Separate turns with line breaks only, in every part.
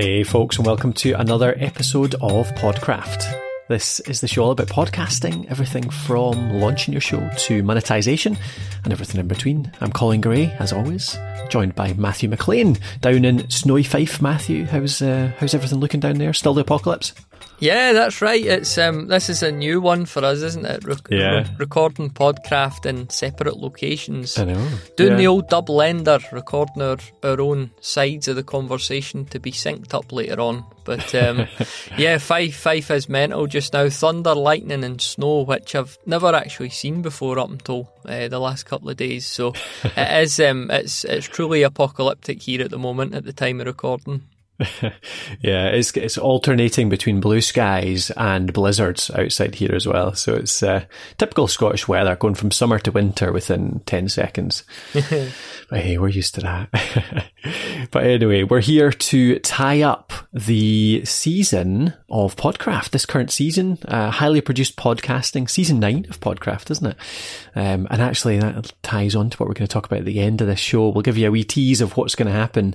Hey, folks, and welcome to another episode of Podcraft. This is the show all about podcasting, everything from launching your show to monetization and everything in between. I'm Colin Gray, as always, joined by Matthew McLean down in snowy Fife. Matthew, how's uh, how's everything looking down there? Still the apocalypse?
Yeah, that's right. It's um, this is a new one for us, isn't it? Re-
Yeah.
re- recording podcast in separate locations.
I know.
Doing
Yeah.
the old double ender, recording our, our own sides of the conversation to be synced up later on. But um, yeah, Fife Fife is mental just now. Thunder, lightning, and snow, which I've never actually seen before up until uh, the last couple of days. So it is um, it's it's truly apocalyptic here at the moment at the time of recording.
Yeah, it's it's alternating between blue skies and blizzards outside here as well. So it's uh, typical Scottish weather, going from summer to winter within ten seconds. but hey, we're used to that. but anyway, we're here to tie up the season of Podcraft. This current season, uh, highly produced podcasting, season nine of Podcraft, isn't it? Um, and actually, that ties on to what we're going to talk about at the end of this show. We'll give you a wee tease of what's going to happen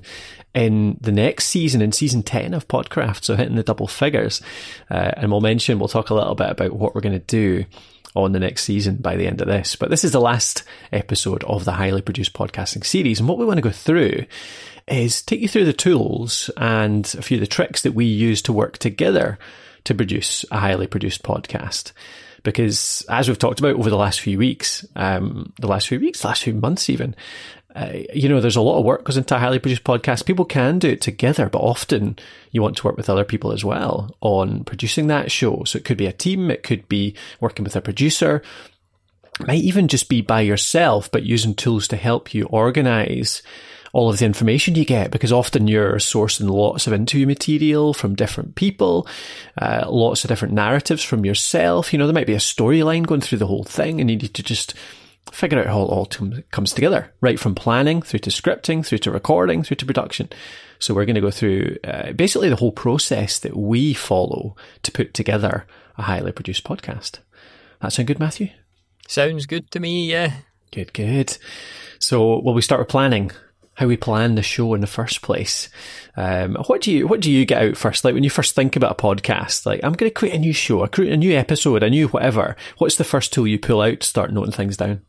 in the next season, in season 10 of Podcraft, so hitting the double figures. Uh, and we'll mention, we'll talk a little bit about what we're going to do on the next season by the end of this. But this is the last episode of the highly produced podcasting series. And what we want to go through is take you through the tools and a few of the tricks that we use to work together to produce a highly produced podcast. Because as we've talked about over the last few weeks, um, the last few weeks, last few months even, uh, you know, there's a lot of work goes into a highly produced podcast. People can do it together, but often you want to work with other people as well on producing that show. So it could be a team, it could be working with a producer, it might even just be by yourself, but using tools to help you organize all of the information you get because often you're sourcing lots of interview material from different people, uh, lots of different narratives from yourself. You know, there might be a storyline going through the whole thing and you need to just figure out how it all com- comes together, right from planning through to scripting, through to recording, through to production. So we're going to go through uh, basically the whole process that we follow to put together a highly produced podcast. That sound good, Matthew?
Sounds good to me. Yeah.
Good, good. So, will we start with planning? How we plan the show in the first place? Um, what do you what do you get out first? Like when you first think about a podcast, like I'm going to create a new show, I create a new episode, a new whatever. What's the first tool you pull out to start noting things down?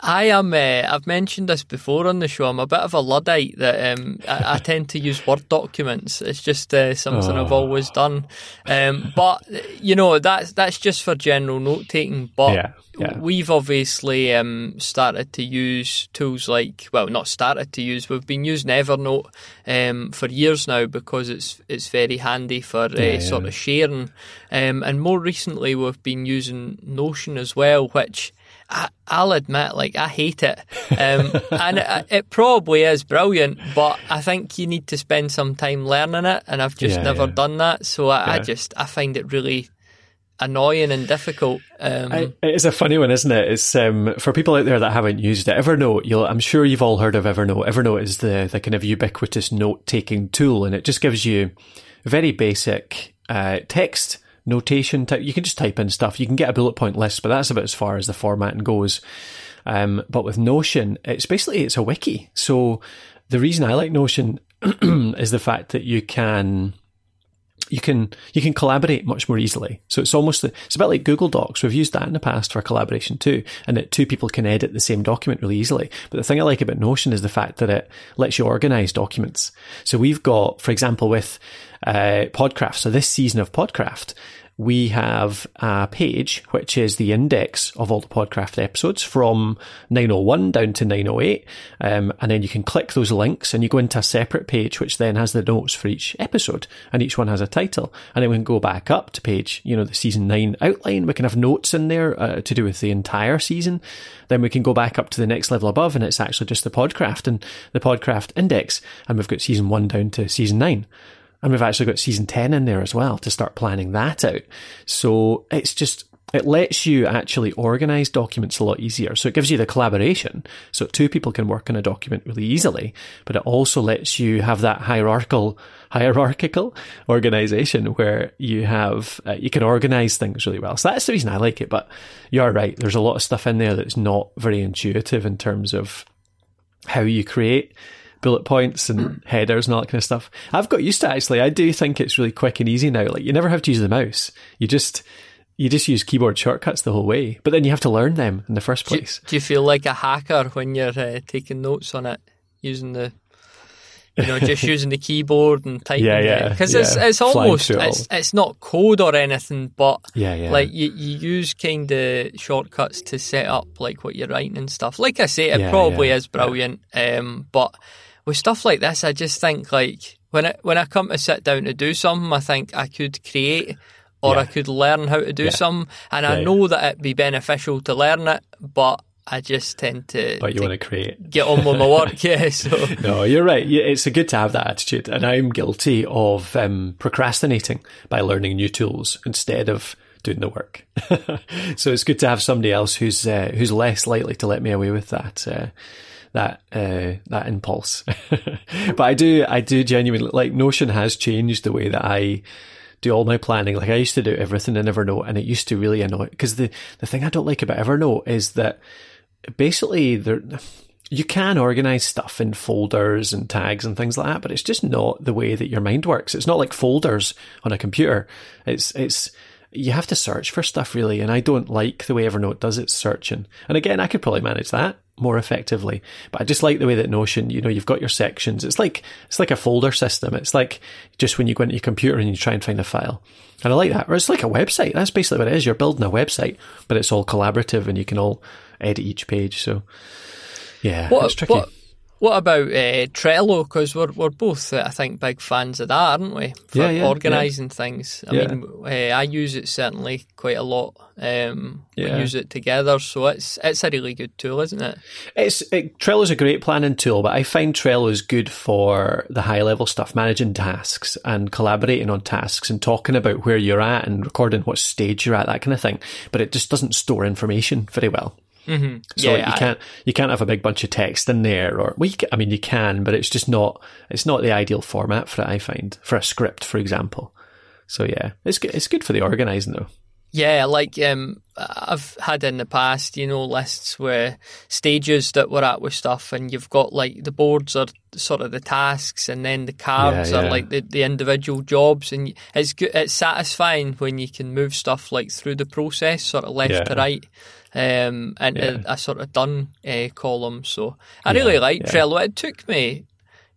I am. Uh, I've mentioned this before on the show. I'm a bit of a luddite that um, I, I tend to use Word documents. It's just uh, something I've always done. Um, but you know, that's that's just for general note taking. But
Yeah, yeah.
we've obviously um, started to use tools like well, not started to use. We've been using Evernote um, for years now because it's it's very handy for uh,
Yeah,
sort of sharing. Um, and more recently, we've been using Notion as well, which. I, I'll admit, like I hate it, um, and it, it probably is brilliant. But I think you need to spend some time learning it, and I've just
Yeah,
never
yeah.
done that. So I, I just I find it really annoying and difficult. Um,
I, it is a funny one, isn't it? It's um, for people out there that haven't used it. Evernote, you'll, I'm sure you've all heard of Evernote. Evernote is the the kind of ubiquitous note taking tool, and it just gives you very basic uh, text notation. Type. You can just type in stuff. You can get a bullet point list, but that's about as far as the formatting goes. Um, but with Notion, it's basically it's a wiki. So the reason I like Notion is the fact that you can you can you can collaborate much more easily. So it's almost it's a bit like Google Docs. We've used that in the past for collaboration too, and that two people can edit the same document really easily. But the thing I like about Notion is the fact that it lets you organize documents. So we've got, for example, with uh, Podcraft. So this season of Podcraft, we have a page which is the index of all the Podcraft episodes from 901 down to 908. Um, and then you can click those links and you go into a separate page which then has the notes for each episode and each one has a title. And then we can go back up to page, you know, the season 9 outline. We can have notes in there uh, to do with the entire season. Then we can go back up to the next level above and it's actually just the Podcraft and the Podcraft index. And we've got season 1 down to season 9. And we've actually got season 10 in there as well to start planning that out. So it's just, it lets you actually organize documents a lot easier. So it gives you the collaboration. So two people can work on a document really easily, but it also lets you have that hierarchical, hierarchical organization where you have, uh, you can organize things really well. So that's the reason I like it. But you're right. There's a lot of stuff in there that's not very intuitive in terms of how you create bullet points and headers and all that kind of stuff. I've got used to it, actually. I do think it's really quick and easy now. Like you never have to use the mouse. You just you just use keyboard shortcuts the whole way, but then you have to learn them in the first place.
Do, do you feel like a hacker when you're uh, taking notes on it using the you know, just using the keyboard and typing.
Yeah, yeah.
Because
yeah.
it's it's almost it it's, it's not code or anything, but
yeah, yeah.
like you, you use kind of shortcuts to set up like what you're writing and stuff. Like I say, it
Yeah,
probably
yeah,
is brilliant. Um, but with stuff like this, I just think like when I when I come to sit down to do something, I think I could create. Or
Yeah.
I could learn how to do
Yeah.
something, and I
Yeah,
know that it'd be beneficial to learn it, but I just tend to,
But you
to
want to create.
get on with my work. Yeah, so
No, you're right. It's good to have that attitude, and I'm guilty of um, procrastinating by learning new tools instead of doing the work. so it's good to have somebody else who's uh, who's less likely to let me away with that. Uh, that uh, that impulse, but I do I do genuinely like Notion has changed the way that I do all my planning. Like I used to do everything in Evernote, and it used to really annoy. Because the the thing I don't like about Evernote is that basically there you can organize stuff in folders and tags and things like that, but it's just not the way that your mind works. It's not like folders on a computer. It's it's you have to search for stuff really, and I don't like the way Evernote does its searching. And again, I could probably manage that more effectively, but I just like the way that Notion, you know, you've got your sections. It's like it's like a folder system. It's like just when you go into your computer and you try and find a file. And I like that. Or it's like a website. That's basically what it is. You're building a website, but it's all collaborative and you can all edit each page. So yeah,
What,
it's tricky.
what, what about uh, Trello? Because we're, we're both, uh, I think, big fans of that, aren't we? For
Yeah, yeah,
organising things. I
Yeah.
mean, uh, I use it certainly quite a lot. Um,
Yeah.
We use it together, so it's it's a really good tool, isn't it?
It's it, Trello's a great planning tool, but I find Trello is good for the high level stuff, managing tasks and collaborating on tasks and talking about where you're at and recording what stage you're at, that kind of thing. But it just doesn't store information very well.
Mm-hmm.
So
yeah,
like, you can't you can't have a big bunch of text in there, or well, I mean you can, but it's just not it's not the ideal format for it. I find for a script, for example. So yeah, it's good. It's good for the organising though.
Yeah, like um, I've had in the past, you know, lists where stages that we're at with stuff, and you've got like the boards are sort of the tasks, and then the cards
Yeah,
are like the, the individual jobs, and it's good. It's satisfying when you can move stuff like through the process, sort of left
Yeah.
to right, um, and
Yeah.
a, a sort of done uh, column. So I really
Yeah,
like
yeah.
Trello. It took me,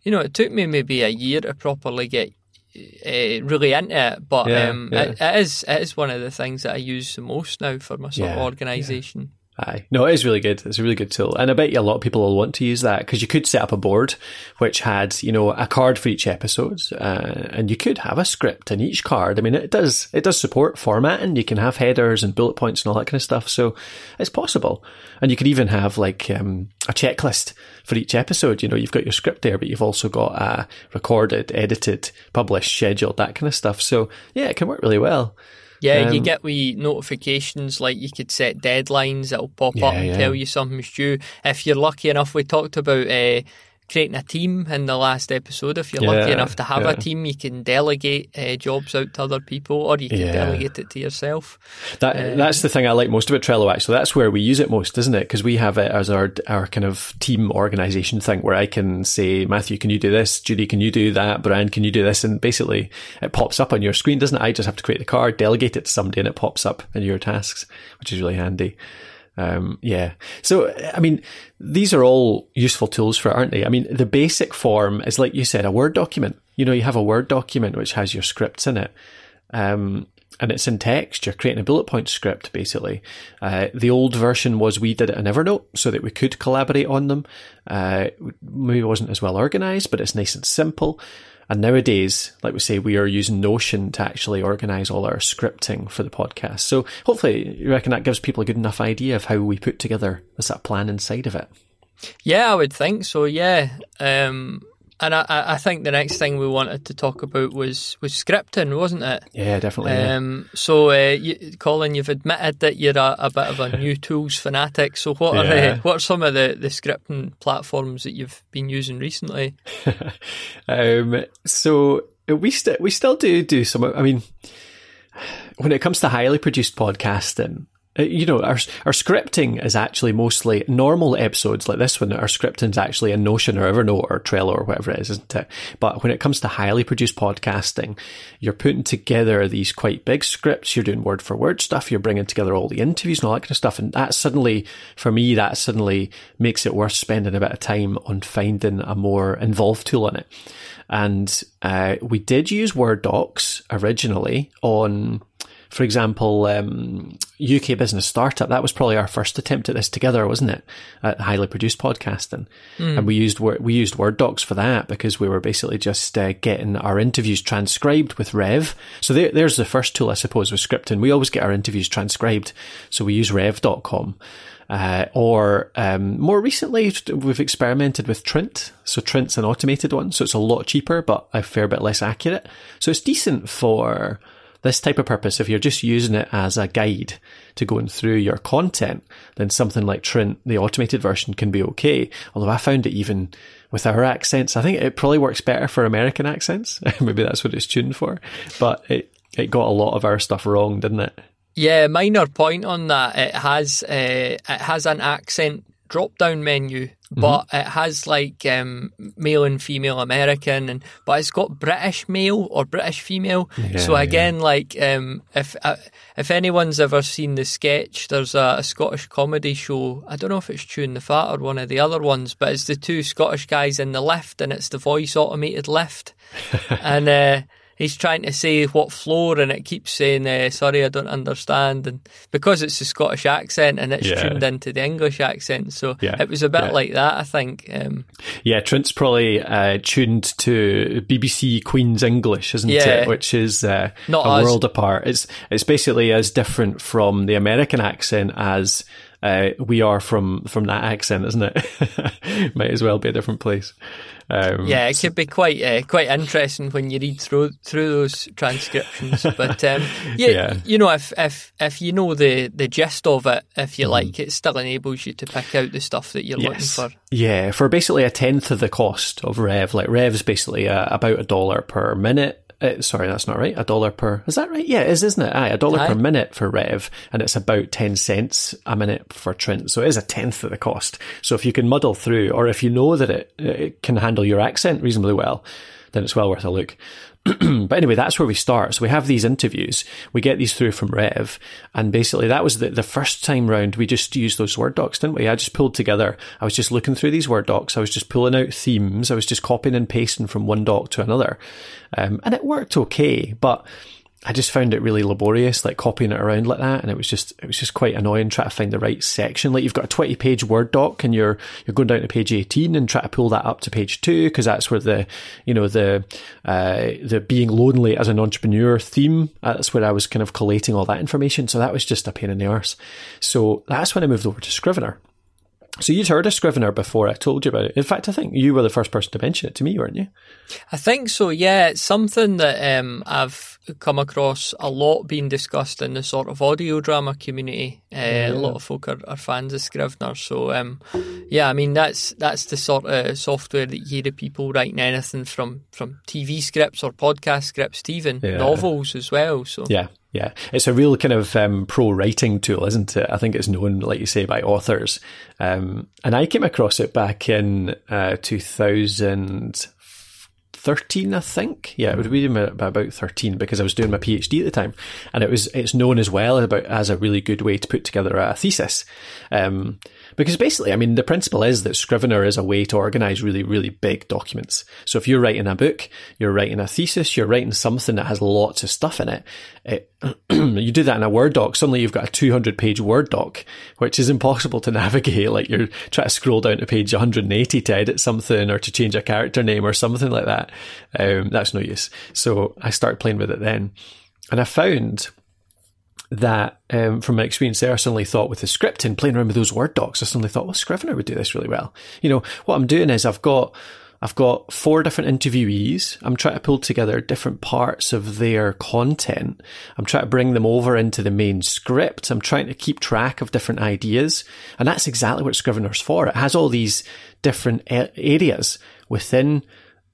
you know, it took me maybe a year to properly get uh, really into it, but um. It, it is it is one of the things that I use the most now for my sort of organisation.
Aye. No, it is really good. It's a really good tool. And I bet you a lot of people will want to use that because you could set up a board which had, you know, a card for each episode, uh, and you could have a script in each card. I mean, it does, it does support formatting. You can have headers and bullet points and all that kind of stuff. So it's possible. And you could even have like, um, a checklist for each episode. You know, you've got your script there, but you've also got, uh, recorded, edited, published, scheduled, that kind of stuff. So yeah, it can work really well.
Yeah, you
Um,
get wee notifications like you could set deadlines that'll pop up and
yeah.
tell you something's due. If you're lucky enough, we talked about uh, creating a team in the last episode. If you're lucky enough to have
yeah.
a team, you can delegate uh, jobs out to other people, or you can
Yeah.
delegate it to yourself.
That that's the thing I like most about Trello. Actually, that's where we use it most, isn't it? Because we have it as our our kind of team organization thing, where I can say, Matthew, can you do this? Judy, can you do that? Brian, can you do this? And basically, it pops up on your screen, doesn't it? I just have to create the card, delegate it to somebody, and it pops up in your tasks, which is really handy. Um, yeah. So, I mean, these are all useful tools for it, aren't they? I mean, the basic form is like you said, a Word document. You know, you have a Word document which has your scripts in it. Um, and it's in text. You're creating a bullet point script, basically. Uh, the old version was we did it in Evernote so that we could collaborate on them. Uh, maybe it wasn't as well organized, but it's nice and simple. And nowadays, like we say, we are using Notion to actually organize all our scripting for the podcast. So hopefully, you reckon that gives people a good enough idea of how we put together this that plan inside of it.
Yeah, I would think so. Yeah, um, and I, I I think the next thing we wanted to talk about was was scripting, wasn't it?
Yeah, definitely. yeah.
Um, so, uh, you, Colin, you've admitted that you're a, a bit of a new tools fanatic. So, what are
Yeah.
uh, what are some of the, the scripting platforms that you've been using recently?
Um, so we still we still do do some. I mean, when it comes to highly produced podcasting, you know, our our scripting is actually mostly normal episodes like this one. Our scripting is actually in Notion or Evernote or Trello or whatever it is, isn't it? But when it comes to highly produced podcasting, you're putting together these quite big scripts. You're doing word for word stuff. You're bringing together all the interviews and all that kind of stuff. And that suddenly, for me, that suddenly makes it worth spending a bit of time on finding a more involved tool on it. And uh, we did use Word Docs originally on for example, um, UK Business Startup, that was probably our first attempt at this together, wasn't it? At highly produced podcasting. Mm. And we used, we used Word docs for that because we were basically just uh, getting our interviews transcribed with Rev. So there, there's the first tool, I suppose, with scripting. We always get our interviews transcribed. So we use rev.com. Uh, or um, more recently, we've experimented with Trint. So Trint's an automated one, so it's a lot cheaper, but a fair bit less accurate. So it's decent for this type of purpose, if you're just using it as a guide to going through your content, then something like Trint, the automated version, can be okay. Although I found it even with our accents, I think it probably works better for American accents. Maybe that's what it's tuned for. But it, it got a lot of our stuff wrong, didn't it?
Yeah, minor point on that. It has uh, it has an accent drop down menu Mm-hmm. but it has like um, male and female American, and but it's got British male or British female. Yeah, so again, yeah. like um, if uh, if anyone's ever seen the sketch, there's a, a, Scottish comedy show. I don't know if it's Chewing the Fat or one of the other ones, but it's the two Scottish guys in the lift, and it's the voice automated lift, and. Uh, he's trying to say what floor and it keeps saying, uh, sorry, I don't understand. And because it's a Scottish accent and it's yeah. tuned into the English accent. So yeah. it was a bit yeah. like that, I think. Um,
yeah, Trint's probably uh, tuned to BBC Queen's English, isn't it? Which is uh, Not a world apart. It's, it's basically as different from the American accent as uh, we are from from that accent, isn't it? Might as well be a different place.
Um, yeah, it could be quite uh, quite interesting when you read through through those transcriptions. But um, yeah, yeah, you know, if if if you know the the gist of it, if you mm. like, it still enables you to pick out the stuff that you're yes. looking for.
Yeah, for basically a tenth of the cost of Rev. Like Rev's basically uh, about a dollar per minute uh, sorry, that's not right. A dollar per. Is that right? Yeah, it is, isn't it? Aye, a dollar Aye. per minute for Rev, and it's about ten cents a minute for Trint. So it is a tenth of the cost. So if you can muddle through, or if you know that it, it can handle your accent reasonably well, then it's well worth a look. but anyway, that's where we start. So we have these interviews. We get these through from Rev. And basically that was the, the first time round we just used those Word docs, didn't we? I just pulled together. I was just looking through these Word docs. I was just pulling out themes. I was just copying and pasting from one doc to another. Um, and it worked okay. But I just found it really laborious, like copying it around like that, and it was just it was just quite annoying trying to find the right section. Like you've got a twenty page Word doc, and you're you're going down to page eighteen and try to pull that up to page two because that's where the you know the uh, the being lonely as an entrepreneur theme. That's where I was kind of collating all that information. So that was just a pain in the arse. So that's when I moved over to Scrivener. So you'd heard of Scrivener before I told you about it. In fact, I think you were the first person to mention it to me, weren't you?
I think so. Yeah, it's something that um, I've come across a lot being discussed in the sort of audio drama community. Uh, yeah. A lot of folk are, are, fans of Scrivener, so um, yeah, I mean that's that's the sort of software that you hear of people writing anything from from TV scripts or podcast scripts to even yeah. novels as well. So
yeah, yeah, it's a real kind of um, pro writing tool, isn't it? I think it's known, like you say, by authors. Um, and I came across it back in uh, 2013, I think. Yeah, it would be about 13 because I was doing my PhD at the time, and it was it's known as well about as a really good way to put together a thesis. Um, because basically, I mean, the principle is that Scrivener is a way to organize really, really big documents. So if you're writing a book, you're writing a thesis, you're writing something that has lots of stuff in it, it you do that in a Word doc, suddenly you've got a 200 page Word doc, which is impossible to navigate. Like you're trying to scroll down to page 180 to edit something or to change a character name or something like that. Um, that's no use. So I started playing with it then. And I found that um, from my experience there, I suddenly thought with the scripting, playing around with those Word docs, I suddenly thought, well, Scrivener would do this really well. You know, what I'm doing is I've got I've got four different interviewees. I'm trying to pull together different parts of their content. I'm trying to bring them over into the main script. I'm trying to keep track of different ideas. And that's exactly what Scrivener's for. It has all these different areas within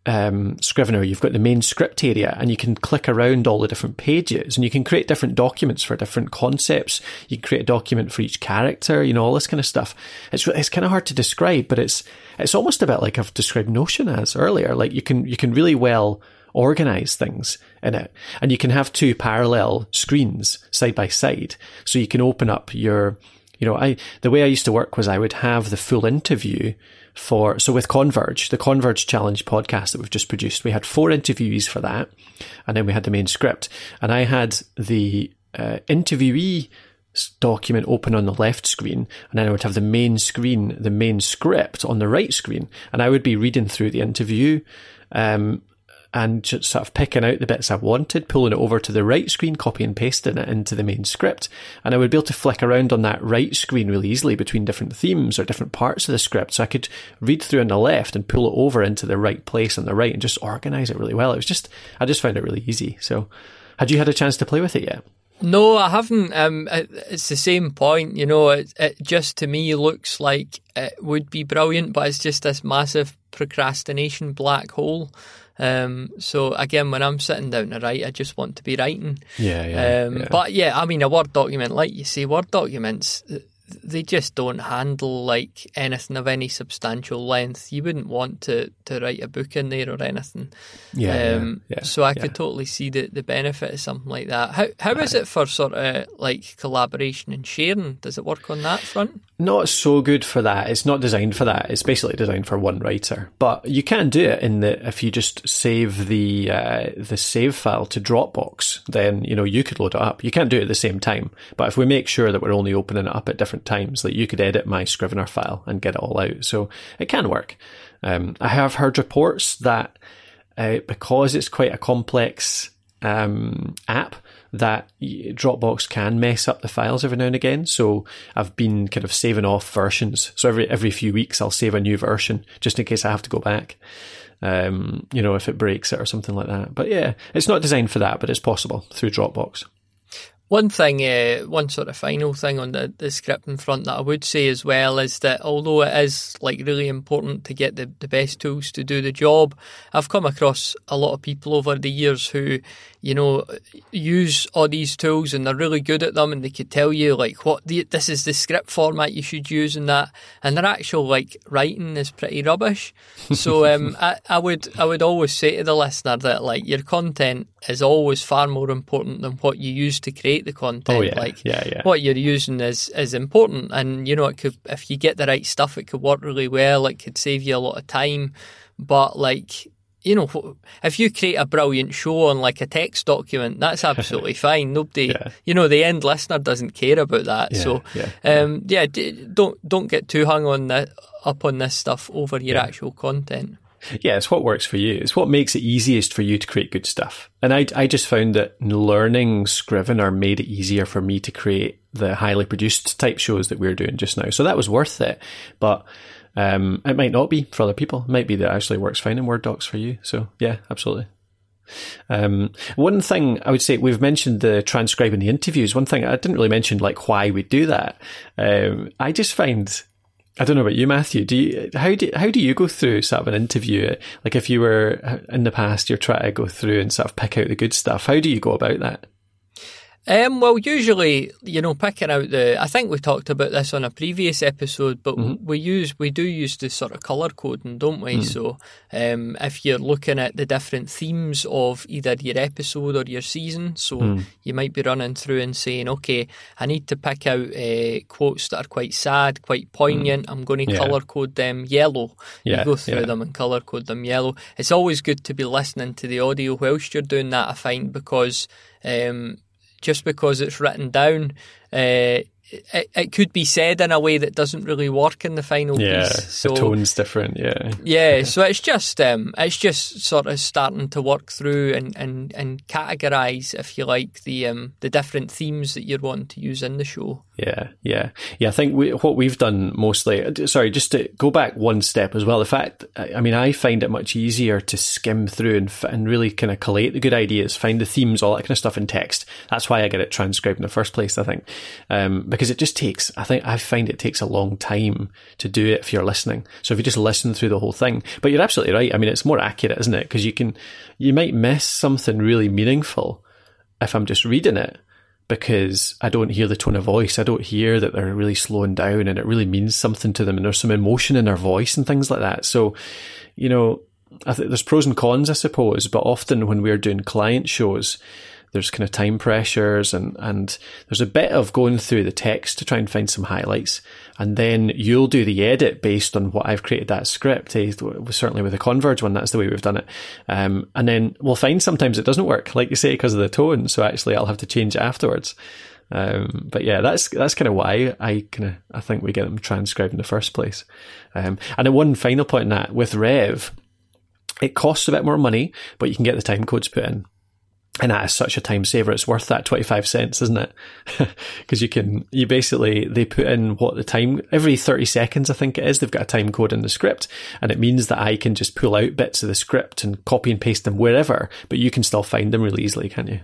um, Scrivener, you've got the main script area and you can click around all the different pages and you can create different documents for different concepts. You can create a document for each character, you know, all this kind of stuff. It's, it's kind of hard to describe, but it's, it's almost a bit like I've described Notion as earlier. Like you can, you can really well organize things in it and you can have two parallel screens side by side. So you can open up your, you know, I, the way I used to work was I would have the full interview for, so with Converge, the Converge Challenge podcast that we've just produced, we had four interviewees for that. And then we had the main script. And I had the uh, interviewee document open on the left screen, and then I would have the main screen, the main script on the right screen. And I would be reading through the interview. Um, and just sort of picking out the bits I wanted, pulling it over to the right screen, copy and pasting it into the main script. And I would be able to flick around on that right screen really easily between different themes or different parts of the script. So I could read through on the left and pull it over into the right place on the right and just organize it really well. It was just, I just found it really easy. So had you had a chance to play with it yet?
No, I haven't. Um, it's the same point, you know. It, it just to me looks like it would be brilliant, but it's just this massive procrastination black hole. Um, so again, when I'm sitting down to write, I just want to be writing.
Yeah, yeah,
um,
yeah.
But yeah, I mean, a Word document, like you say, Word documents, they just don't handle like anything of any substantial length. You wouldn't want to, to write a book in there or anything.
Yeah, um, yeah, yeah,
so I could totally see the, the benefit of something like that. How how is it for sort of like collaboration and sharing? Does it work on that front?
Not so good for that. It's not designed for that. It's basically designed for one writer. But you can do it in the if you just save the uh, the save file to Dropbox, then you know you could load it up. You can't do it at the same time. But if we make sure that we're only opening it up at different times, like you could edit my Scrivener file and get it all out. So it can work. Um, I have heard reports that uh, because it's quite a complex um, app, that Dropbox can mess up the files every now and again. So I've been kind of saving off versions. So every every few weeks I'll save a new version just in case I have to go back. Um, you know, if it breaks it or something like that. But yeah, it's not designed for that, but it's possible through Dropbox.
One thing, uh, one sort of final thing on the, the scripting front that I would say as well is that although it is like really important to get the, the best tools to do the job, I've come across a lot of people over the years who, you know, use all these tools and they're really good at them and they could tell you like what the, this is the script format you should use and that, and their actual like writing is pretty rubbish. So um, I, I would I would always say to the listener that like your content is always far more important than what you use to create the content.
Oh, yeah.
Like
yeah, yeah.
what you're using is is important, and you know it could if you get the right stuff, it could work really well. It could save you a lot of time, but like. You know, if you create a brilliant show on like a text document, that's absolutely fine. Nobody,
Yeah.
you know, the end listener doesn't care about that.
Yeah,
so,
yeah,
um, yeah, d- don't don't get too hung on the, up on this stuff over your actual content.
Yeah, it's what works for you. It's what makes it easiest for you to create good stuff. And I, I just found that learning Scrivener made it easier for me to create the highly produced type shows that we're doing just now. So that was worth it. But um, it might not be for other people. It might be that it actually works fine in Word docs for you. So yeah, absolutely. Um, one thing I would say we've mentioned the transcribing the interviews. One thing I didn't really mention like why we do that. Um, I just find I don't know about you, Matthew. Do you how do how do you go through sort of an interview? Like if you were in the past, you're trying to go through and sort of pick out the good stuff. How do you go about that?
Um, well, usually, you know, picking out the. I think we talked about this on a previous episode, but
Mm-hmm.
we use we do use the sort of color coding, don't we?
Mm.
So, um, if you're looking at the different themes of either your episode or your season, so
Mm.
you might be running through and saying, okay, I need to pick out uh, quotes that are quite sad, quite poignant. I'm going to
Mm. Yeah.
color code them yellow.
Yeah,
you go through
yeah.
them and color code them yellow. It's always good to be listening to the audio whilst you're doing that. I find because. Um, just because it's written down, uh, it, it could be said in a way that doesn't really work in the final
Yeah,
piece. So
the tone's different. Yeah,
yeah, so it's just um, it's just sort of starting to work through and, and, and categorize, if you like, the um, the different themes that you're wanting to use in the show.
Yeah, yeah, yeah. I think we, what we've done mostly. Sorry, just to go back one step as well. The fact, I mean, I find it much easier to skim through and and really kind of collate the good ideas, find the themes, all that kind of stuff in text. That's why I get it transcribed in the first place. I think um, because it just takes. I think I find it takes a long time to do it if you're listening. So if you just listen through the whole thing, but you're absolutely right. I mean, it's more accurate, isn't it? Because you can, you might miss something really meaningful if I'm just reading it because I don't hear the tone of voice. I don't hear that they're really slowing down and it really means something to them and there's some emotion in their voice and things like that. So, you know, I think there's pros and cons, I suppose, but often when we're doing client shows, there's kind of time pressures and, and there's a bit of going through the text to try and find some highlights. And then you'll do the edit based on what I've created that script. Eh? Certainly with the Converge one, that's the way we've done it. Um, and then we'll find sometimes it doesn't work, like you say, because of the tone. So actually I'll have to change it afterwards. Um, but yeah, that's that's kind of why I kind of I think we get them transcribed in the first place. Um, and then one final point in that with Rev, it costs a bit more money, but you can get the time codes put in and that is such a time saver. It's worth that 25 cents, isn't it? Because you can, you basically, they put in what the time, every 30 seconds, I think it is, they've got a time code in the script. And it means that I can just pull out bits of the script and copy and paste them wherever, but you can still find them really easily, can't you?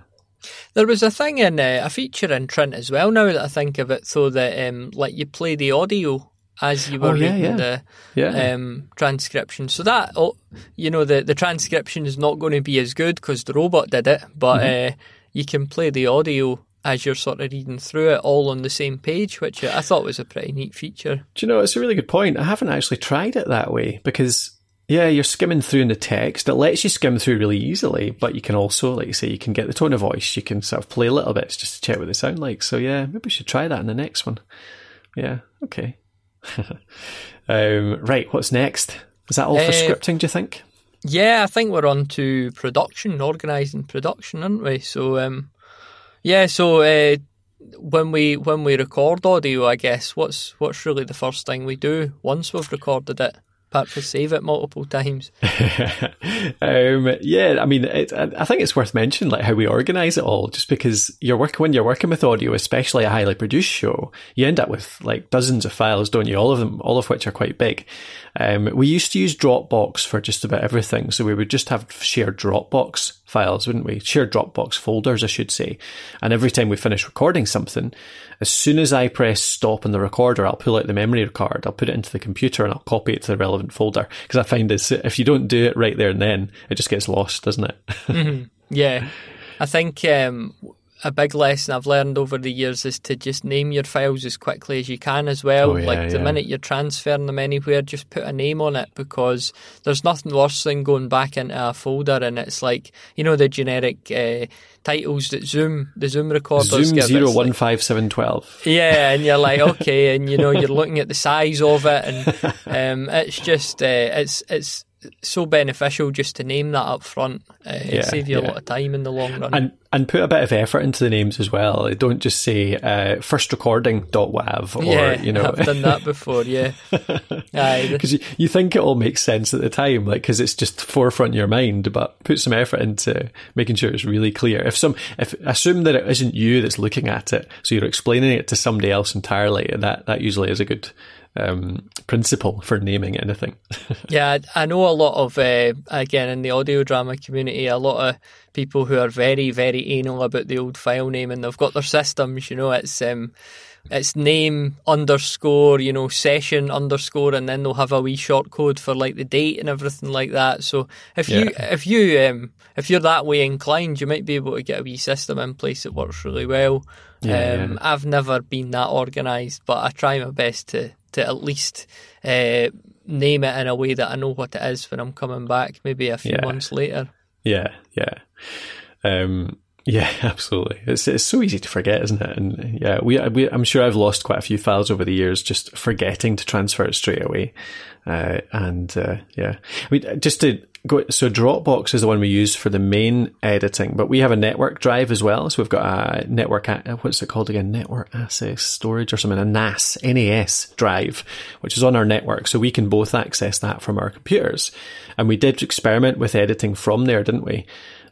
There was a thing in uh, a feature in Trint as well. Now that I think of it, so that um, like you play the audio as you were oh, yeah, reading yeah. the yeah. Um, transcription. So that, oh, you know, the, the transcription is not going to be as good because the robot did it, but mm-hmm. uh, you can play the audio as you're sort of reading through it all on the same page, which I thought was a pretty neat feature.
Do you know, it's a really good point. I haven't actually tried it that way because yeah, you're skimming through in the text. It lets you skim through really easily, but you can also, like you say, you can get the tone of voice. You can sort of play a little bits just to check what they sound like. So yeah, maybe we should try that in the next one. Yeah, okay. um, right, what's next? Is that all for uh, scripting, do you think?
Yeah, I think we're on to production, organising production, aren't we? So, um, yeah, so uh, when we when we record audio, I guess what's what's really the first thing we do once we've recorded it? Apart from save it multiple times.
um, yeah, I mean, it, I think it's worth mentioning like how we organise it all, just because you're working when you're working with audio, especially a highly produced show, you end up with like dozens of files, don't you? All of them, all of which are quite big. Um, we used to use Dropbox for just about everything, so we would just have shared Dropbox files, wouldn't we? Shared Dropbox folders, I should say. And every time we finish recording something, as soon as I press stop on the recorder, I'll pull out the memory card, I'll put it into the computer, and I'll copy it to the relevant folder. Because I find this, if you don't do it right there and then, it just gets lost, doesn't it?
mm-hmm. Yeah. I think um, a big lesson I've learned over the years is to just name your files as quickly as you can as well. Oh, yeah, like the yeah. minute you're transferring them anywhere, just put a name on it because there's nothing worse than going back into a folder and it's like you know the generic uh, titles that Zoom the Zoom recorders
Zoom
give.
Zero one five seven twelve.
Yeah, and you're like okay, and you know you're looking at the size of it, and um, it's just uh, it's it's so beneficial just to name that up front. Uh, yeah, save you a lot of time in the long run.
And and put a bit of effort into the names as well. Don't just say uh, wav" or,
yeah,
you know.
I've done that before, yeah.
Because you, you think it all makes sense at the time, like, because it's just forefront in your mind, but put some effort into making sure it's really clear. If some, if assume that it isn't you that's looking at it, so you're explaining it to somebody else entirely, that, that usually is a good um, principle for naming anything.
yeah, I know a lot of, uh, again, in the audio drama community, a lot of people who are very, very anal about the old file name and they've got their systems, you know, it's. Um, it's name underscore, you know, session underscore, and then they'll have a wee short code for like the date and everything like that. So if yeah. you if you um, if you're that way inclined, you might be able to get a wee system in place that works really well. Yeah, um, yeah. I've never been that organised, but I try my best to to at least uh, name it in a way that I know what it is when I'm coming back, maybe a few months later.
Yeah, yeah. Um, yeah, absolutely. It's it's so easy to forget, isn't it? And yeah, we, we I'm sure I've lost quite a few files over the years just forgetting to transfer it straight away. Uh, and uh, yeah, I mean, just to go, so Dropbox is the one we use for the main editing, but we have a network drive as well. So we've got a network, what's it called again? Network access storage or something, a NAS, NAS drive, which is on our network. So we can both access that from our computers. And we did experiment with editing from there, didn't we?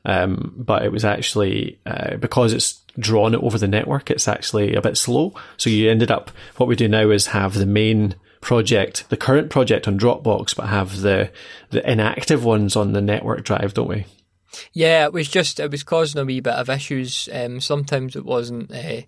Um, but it was actually uh, because it's drawn over the network, it's actually a bit slow. So you ended up, what we do now is have the main project, the current project on Dropbox, but have the, the inactive ones on the network drive, don't we?
Yeah, it was just, it was causing a wee bit of issues. Um, sometimes it wasn't, uh,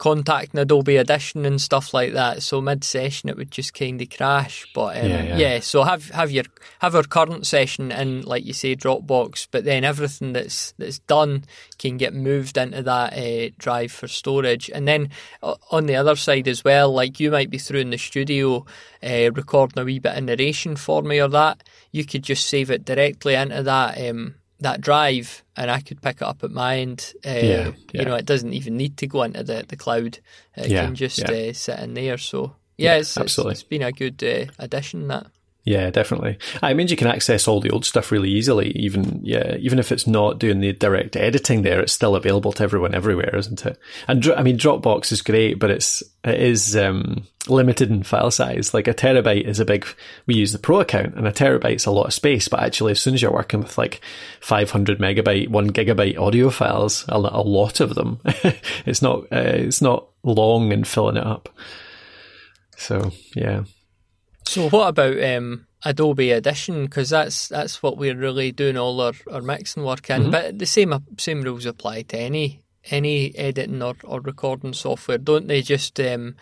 contacting Adobe Audition and stuff like that. So mid session it would just kind of crash. But um, yeah, yeah. yeah, so have have your have our current session in like you say Dropbox, but then everything that's that's done can get moved into that uh, drive for storage. And then uh, on the other side as well, like you might be through in the studio uh, recording a wee bit of narration for me or that, you could just save it directly into that. Um, that drive and I could pick it up at my end. Uh, yeah, yeah. You know, it doesn't even need to go into the, the cloud. It yeah, can just yeah. uh, sit in there. So, yeah, it's, absolutely. It's, it's been a good uh, addition, that.
Yeah, definitely. I mean, you can access all the old stuff really easily. Even yeah, even if it's not doing the direct editing there, it's still available to everyone everywhere, isn't it? And I mean, Dropbox is great, but it's it is um, limited in file size. Like a terabyte is a big. We use the Pro account, and a terabyte's a lot of space. But actually, as soon as you're working with like 500 megabyte, one gigabyte audio files, a, a lot of them, it's not uh, it's not long in filling it up. So yeah.
So what about um, Adobe Audition? Because that's that's what we're really doing all our, our mixing work in. Mm-hmm. But the same same rules apply to any any editing or, or recording software, don't they? Just um,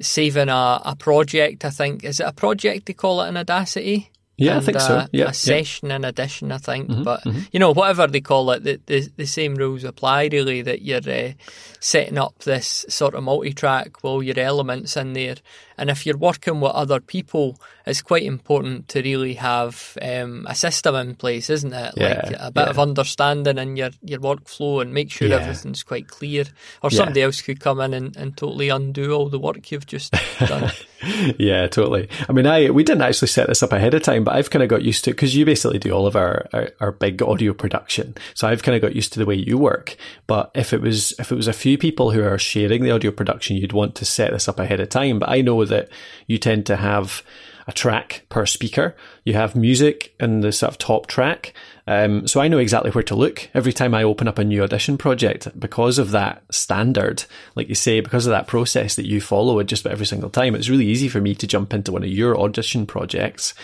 saving a, a project. I think is it a project they call it in Audacity?
Yeah, I think
a,
so. Yeah,
a session yeah. in Audition, I think. Mm-hmm, but mm-hmm. you know, whatever they call it, the, the, the same rules apply. Really, that you're uh, setting up this sort of multi-track, well, your elements in there, and if you're working with other people, it's quite important to really have um, a system in place, isn't it? Yeah, like a bit yeah. of understanding in your, your workflow and make sure yeah. everything's quite clear. Or somebody else could come in and, and totally undo all the work you've just done.
yeah, totally. I mean, I we didn't actually set this up ahead of time, but I've kind of got used to it because you basically do all of our, our, our big audio production. So I've kind of got used to the way you work. But if it was if it was a few people who are sharing the audio production, you'd want to set this up ahead of time. But I know that you tend to have a track per speaker. You have music in the sort of top track. Um, so I know exactly where to look every time I open up a new audition project because of that standard, like you say, because of that process that you follow it just about every single time. It's really easy for me to jump into one of your audition projects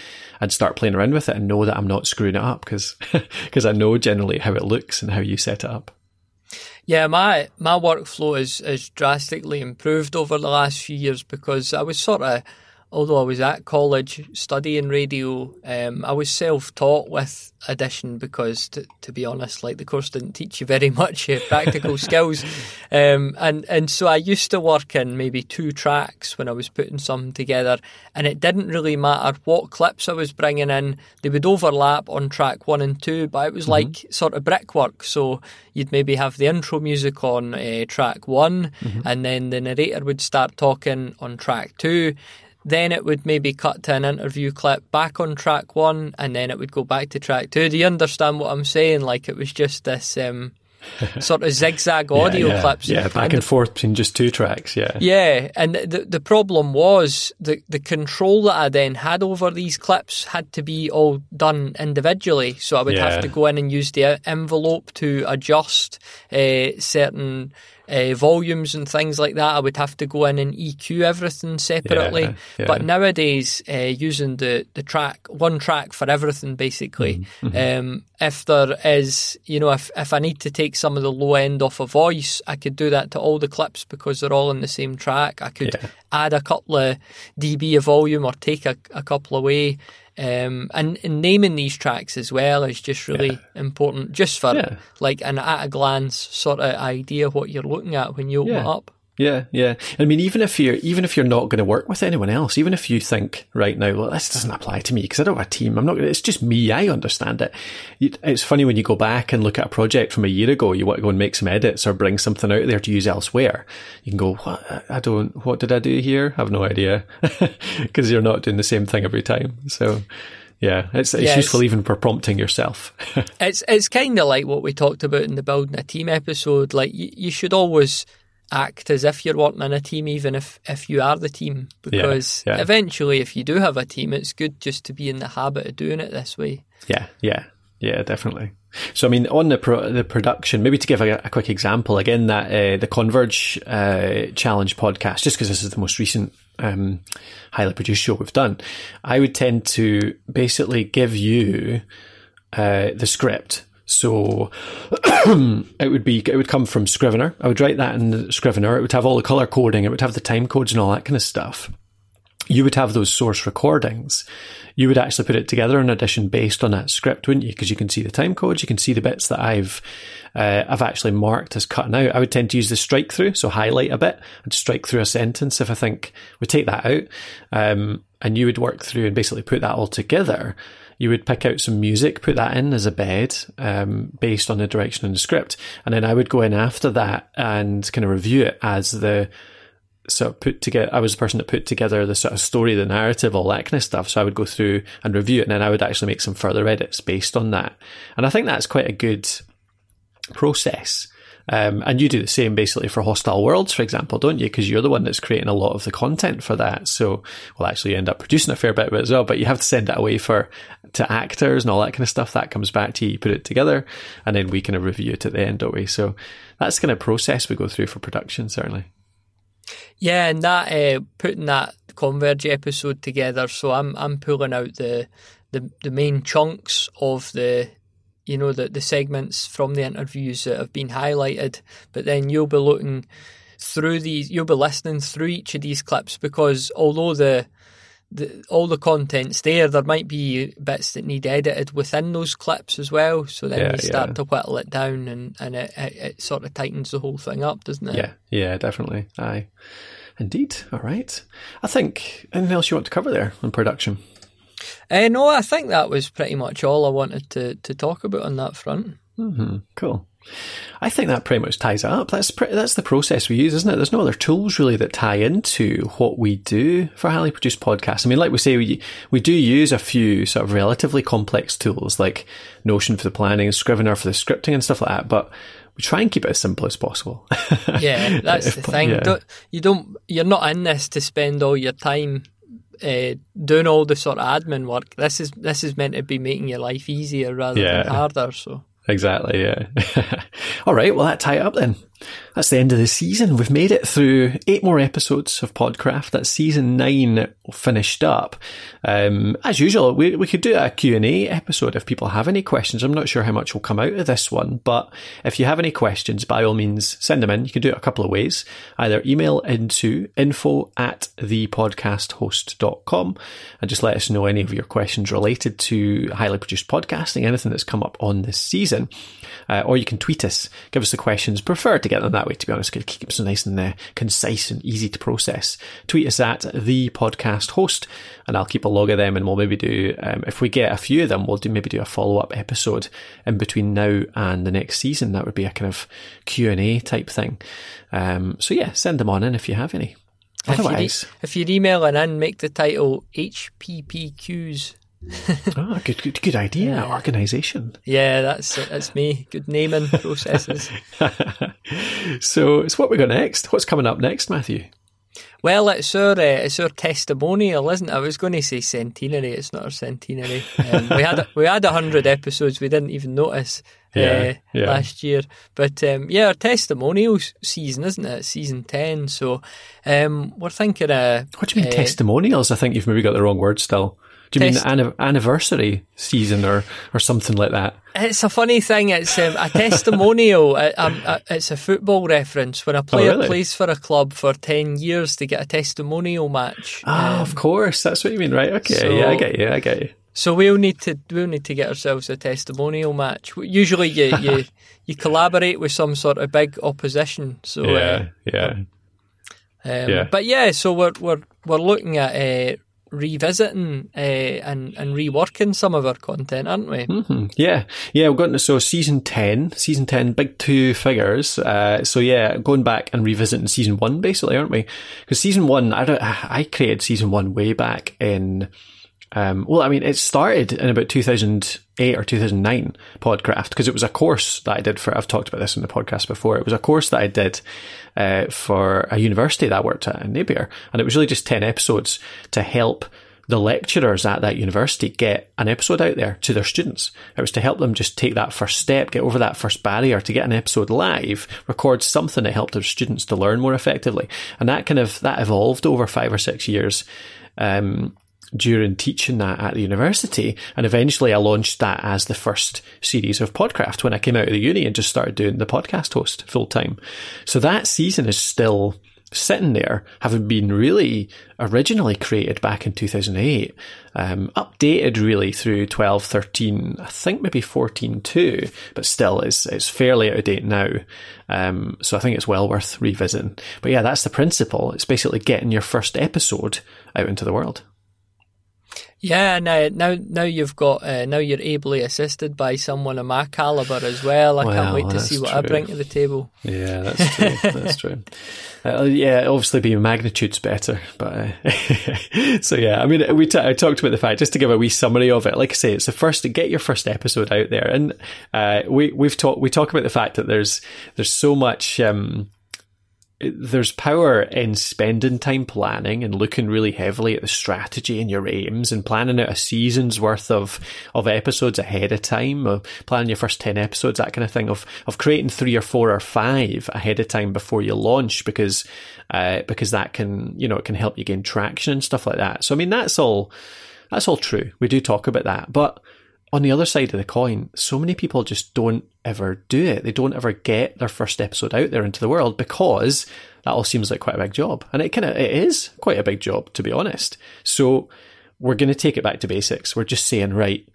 and start playing around with it and know that I'm not screwing it up because because I know generally how it looks and how you set it up.
Yeah, my my workflow is is drastically improved over the last few years because I was sort of although I was at college studying radio, um, I was self taught with Audition because, to, to, be honest, like the course didn't teach you very much uh, practical skills, um, and and so I used to work in maybe two tracks when I was putting something together, and it didn't really matter what clips I was bringing in; they would overlap on track one and two, but it was mm-hmm. like sort of brickwork. So you'd maybe have the intro music on uh, track one, mm-hmm. and then the narrator would start talking on track two then it would maybe cut to an interview clip back on track one, and then it would go back to track two. Do you understand what I'm saying? Like it was just this um, sort of zigzag audio
yeah, yeah,
clips.
Yeah, back and, and forth between just two tracks. Yeah.
Yeah, and the the problem was the the control that I then had over these clips had to be all done individually. So I would yeah. have to go in and use the envelope to adjust uh, certain uh, volumes and things like that. I would have to go in and EQ everything separately. Yeah, yeah. But nowadays, uh, using the, the track, one track for everything basically, mm-hmm. um, if there is, you know, if, if I need to take some of the low end off a voice, I could do that to all the clips because they're all in the same track. I could yeah. add a couple of dB of volume or take a, a couple away. Um, and, and, naming these tracks as well is just really yeah. important, just for yeah. like an at a glance sort of idea what you're looking at when you open yeah. it up.
Yeah, yeah. I mean, even if you're even if you're not going to work with anyone else, even if you think right now, well, this doesn't apply to me because I don't have a team. I'm not. It's just me. I understand it. It's funny when you go back and look at a project from a year ago. You want to go and make some edits or bring something out there to use elsewhere. You can go, what? I don't. What did I do here? I have no idea because you're not doing the same thing every time. So. Yeah, it's, it's useful even for prompting yourself.
it's it's kind of like what we talked about in the building a team episode. Like you, you should always act as if you're working in a team, even if, if you are the team. Because yeah, yeah. eventually, if you do have a team, it's good just to be in the habit of doing it this way.
Yeah, yeah, yeah, definitely. So, I mean, on the pro- the production, maybe to give a, a quick example, again, that uh, the Converge uh, Challenge podcast, just because this is the most recent um, highly produced show we've done, I would tend to basically give you uh, the script. So it would be it would come from Scrivener. I would write that in Scrivener. It would have all the color coding. It would have the time codes and all that kind of stuff. You would have those source recordings you would actually put it together in Audition based on that script, wouldn't you? Because you can see the time codes, you can see the bits that I've uh, I've actually marked as cutting out. I would tend to use the strike through, so highlight a bit and strike through a sentence if I think we take that out, um, and you would work through and basically put that all together. You would pick out some music, put that in as a bed um, based on the direction in the script, and then I would go in after that and kind of review it as the sort of put together, I was the person that put together the sort of story, the narrative, all that kind of stuff. So I would go through and review it and then I would actually make some further edits based on that. And I think that's quite a good process. Um, and you do the same basically for Hostile Worlds, for example, don't you? Because you're the one that's creating a lot of the content for that. So, well, actually, you end up producing a fair bit of it as well, but you have to send it away for to actors and all that kind of stuff. That comes back to you, you put it together, and then we kind of review it at the end, don't we? So that's kind of process we go through for production, certainly.
Yeah, and that uh, putting that Converge episode together. So I'm I'm pulling out the the, the main chunks of the you know the the segments from the interviews that have been highlighted. But then you'll be looking through these. You'll be listening through each of these clips because although the the, all the content's there. There might be bits that need edited within those clips as well. So then yeah, you start yeah. to whittle it down, and and it, it, it, sort of tightens the whole thing up, doesn't it?
Yeah, yeah, definitely. Aye. Indeed. All right. I think anything else you want to cover there on production?
Uh, no, I think that was pretty much all I wanted to, to talk about on that front.
Mm-hmm. Cool. I think that pretty much ties it up. That's pre- that's the process we use, isn't it? There's no other tools really that tie into what we do for highly produced podcasts. I mean, like we say, we we do use a few sort of relatively complex tools like Notion for the planning, Scrivener for the scripting and stuff like that. But we try and keep it as simple as possible.
yeah, that's the thing. Yeah. Don't, you don't. You're not in this to spend all your time uh, doing all the sort of admin work. This is this is meant to be making your life easier rather yeah. than harder. So
exactly, yeah. all right, well that tie it up then that's the end of the season. We've made it through eight more episodes of Podcraft. That's season nine finished up. Um, as usual, we, we could do a Q&A episode if people have any questions. I'm not sure how much will come out of this one, but if you have any questions, by all means, send them in. You can do it a couple of ways. Either email into info at thepodcasthost.com and just let us know any of your questions related to highly produced podcasting, anything that's come up on this season. Uh, or you can tweet us, give us the questions, prefer to get them that way, to be honest, because it keeps them nice and uh, concise and easy to process. Tweet us at the podcast host, and I'll keep a log of them, and we'll maybe do, um, if we get a few of them, we'll do maybe do a follow up episode in between now and the next season. That would be a kind of Q and A type thing. Um, so yeah, send them on in if you have any. Otherwise,
if you're, if you're emailing in, make the title HPPQs
oh, good, good, good idea. Yeah. Organisation.
Yeah, that's that's me. Good naming processes.
so, so what we got next? What's coming up next, Matthew?
Well, it's our uh, it's our testimonial, isn't it? I was going to say centenary. It's not our centenary. Um, we had we had hundred episodes. We didn't even notice uh, yeah, yeah. last year. But um, yeah, our testimonial season, isn't it? Season ten. So um, we're thinking. Uh,
what do you mean uh, testimonials? I think you've maybe got the wrong word still. Do you Test- mean anniversary season or, or something like that?
It's a funny thing. It's um, a testimonial. it, um, uh, it's a football reference. When a player oh, really? plays for a club for 10 years to get a testimonial match.
Ah, um, of course. That's what you mean, right? Okay. So, yeah, I get you. I get you.
So we'll need to we'll need to get ourselves a testimonial match. Usually, you you, you collaborate with some sort of big opposition. So
yeah, uh, yeah.
Um, yeah. But yeah, so we're we're we're looking at uh, revisiting uh, and and reworking some of our content, aren't we?
Mm-hmm. Yeah, yeah. We've gotten to so season ten, season ten, big two figures. Uh, so yeah, going back and revisiting season one, basically, aren't we? Because season one, I don't, I created season one way back in. Um, well, I mean, it started in about 2008 or 2009, Podcraft, because it was a course that I did for, I've talked about this in the podcast before. It was a course that I did uh, for a university that I worked at in Napier. And it was really just 10 episodes to help the lecturers at that university get an episode out there to their students. It was to help them just take that first step, get over that first barrier to get an episode live, record something that helped their students to learn more effectively. And that kind of, that evolved over five or six years. Um, during teaching that at the university. And eventually I launched that as the first series of Podcraft when I came out of the uni and just started doing the podcast host full time. So that season is still sitting there, having been really originally created back in 2008, um, updated really through 12, 13, I think maybe 14 too, but still it's, it's fairly out of date now. Um, so I think it's well worth revisiting. But yeah, that's the principle. It's basically getting your first episode out into the world.
Yeah, now now now you've got uh, now you're ably assisted by someone of my caliber as well. I well, can't wait to see what true. I bring to the table.
Yeah, that's true. that's true. Uh, yeah, obviously being magnitude's better, but uh, so yeah. I mean, we t- I talked about the fact just to give a wee summary of it. Like I say, it's the first to get your first episode out there, and uh, we we've talked we talk about the fact that there's there's so much. Um, there's power in spending time planning and looking really heavily at the strategy and your aims and planning out a season's worth of, of episodes ahead of time, of planning your first 10 episodes, that kind of thing, of, of creating three or four or five ahead of time before you launch because, uh, because that can, you know, it can help you gain traction and stuff like that. So, I mean, that's all, that's all true. We do talk about that, but on the other side of the coin, so many people just don't ever do it. They don't ever get their first episode out there into the world because that all seems like quite a big job. And it kind of, it is quite a big job, to be honest. So we're going to take it back to basics. We're just saying, right,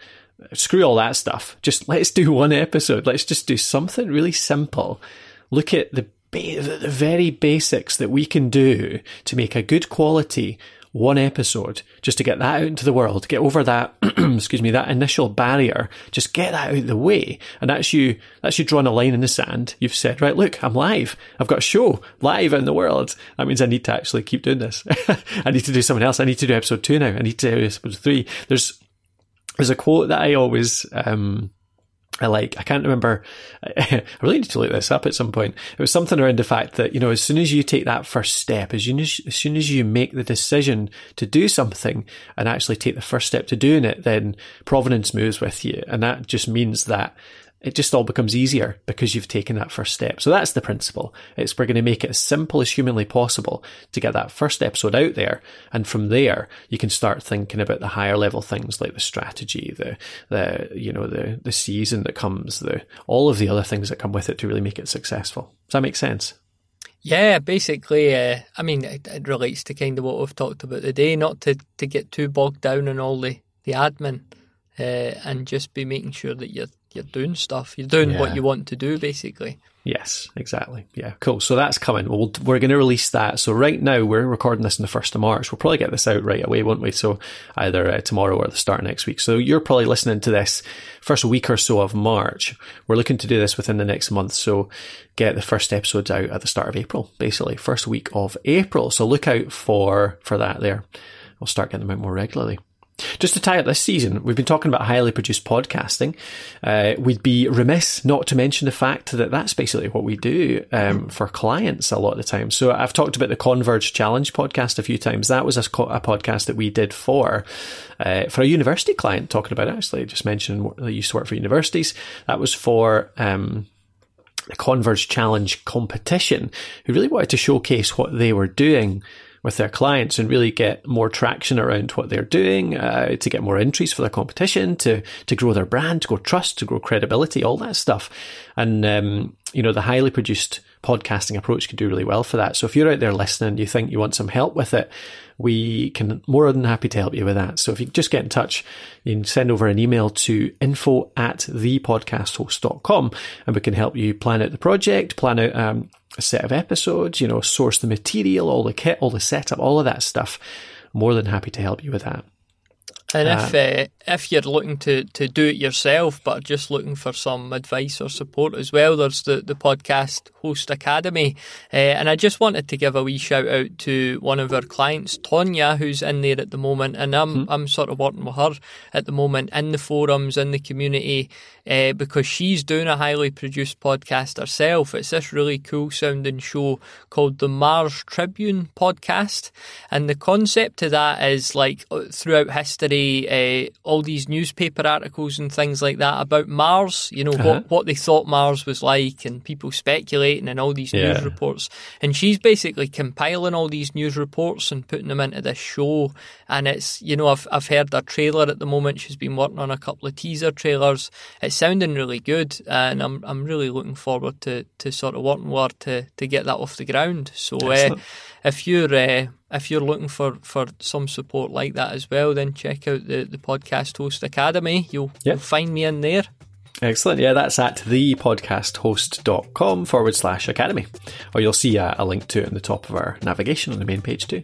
screw all that stuff. Just let's do one episode. Let's just do something really simple. Look at the, the very basics that we can do to make a good quality one episode just to get that out into the world, get over that, excuse me, that initial barrier, just get that out of the way. And that's you, that's you drawing a line in the sand. You've said, right, look, I'm live. I've got a show live in the world. That means I need to actually keep doing this. I need to do something else. I need to do episode two now. I need to do episode three. There's, there's a quote that I always, um, I like, I can't remember. I really need to look this up at some point. It was something around the fact that, you know, as soon as you take that first step, as soon as, soon as you make the decision to do something and actually take the first step to doing it, then provenance moves with you. And that just means that it just all becomes easier because you've taken that first step. So that's the principle. It's we're going to make it as simple as humanly possible to get that first episode out there. And from there, you can start thinking about the higher level things like the strategy, the, the, you know, the, the season that comes, the, all of the other things that come with it to really make it successful. Does that make sense?
Yeah, basically, uh, I mean, it, it, relates to kind of what we've talked about today, not to, to get too bogged down in all the, the admin uh, and just be making sure that you're you're doing stuff. You're doing yeah. what you want to do, basically.
Yes, exactly. Yeah, cool. So that's coming. We'll, we're going to release that. So right now we're recording this on the first of March. We'll probably get this out right away, won't we? So either uh, tomorrow or the start of next week. So you're probably listening to this first week or so of March. We're looking to do this within the next month. So get the first episodes out at the start of April, basically first week of April. So look out for for that there. We'll start getting them out more regularly. Just to tie up this season, we've been talking about highly produced podcasting. Uh, we'd be remiss not to mention the fact that that's basically what we do um, for clients a lot of the time. So I've talked about the Converge Challenge podcast a few times. That was a, a podcast that we did for uh, for a university client. Talking about it, actually, just mentioned that used to work for universities. That was for. Um, the Converge Challenge competition, who really wanted to showcase what they were doing with their clients and really get more traction around what they're doing, uh, to get more entries for their competition, to to grow their brand, to grow trust, to grow credibility, all that stuff. And um, you know, the highly produced podcasting approach can do really well for that. So if you're out there listening, and you think you want some help with it, we can more than happy to help you with that. So if you just get in touch, you can send over an email to info at thepodcasthost.com and we can help you plan out the project, plan out um, a set of episodes, you know, source the material, all the kit, all the setup, all of that stuff. More than happy to help you with that.
And if uh, if you're looking to, to do it yourself, but just looking for some advice or support as well, there's the, the podcast host academy. Uh, and I just wanted to give a wee shout out to one of our clients, Tonya, who's in there at the moment, and I'm mm-hmm. I'm sort of working with her at the moment in the forums in the community uh, because she's doing a highly produced podcast herself. It's this really cool sounding show called the Mars Tribune podcast, and the concept of that is like uh, throughout history uh, all these newspaper articles and things like that about Mars. You know uh-huh. what what they thought Mars was like, and people speculating and all these yeah. news reports. And she's basically compiling all these news reports and putting them into this show. And it's you know I've I've heard a trailer at the moment. She's been working on a couple of teaser trailers. It's sounding really good, and I'm I'm really looking forward to to sort of working with her to to get that off the ground. So uh, if you're uh, if you're looking for, for some support like that as well, then check out the, the Podcast Host Academy. You'll, yep. you'll find me in there.
Excellent. Yeah, that's at thepodcasthost.com forward slash academy. Or you'll see a, a link to it in the top of our navigation on the main page too.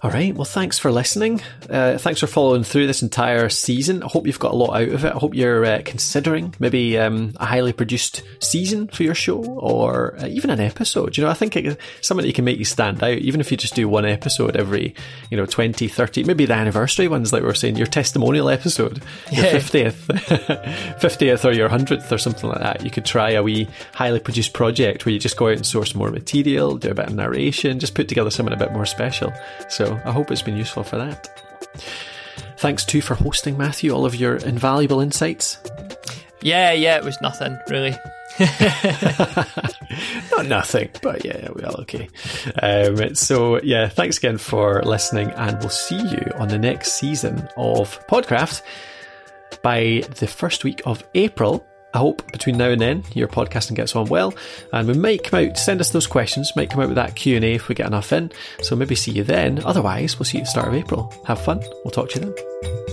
All right. Well, thanks for listening. Uh, thanks for following through this entire season. I hope you've got a lot out of it. I hope you're uh, considering maybe um, a highly produced season for your show or uh, even an episode. You know, I think it's something that can make you stand out, even if you just do one episode every, you know, 20, 30, maybe the anniversary ones, like we were saying, your testimonial episode, your 50th, 50th or your 100th or something like that. You could try a wee highly produced project where you just go out and source more material, do a bit of narration, just put together something a bit more special. So, I hope it's been useful for that. Thanks too for hosting, Matthew, all of your invaluable insights.
Yeah, yeah, it was nothing, really.
Not nothing, but yeah, we are okay. Um, so, yeah, thanks again for listening, and we'll see you on the next season of Podcraft by the first week of April. I hope between now and then your podcasting gets on well, and we might come out. Send us those questions. Might come out with that Q and A if we get enough in. So maybe see you then. Otherwise, we'll see you at the start of April. Have fun. We'll talk to you then.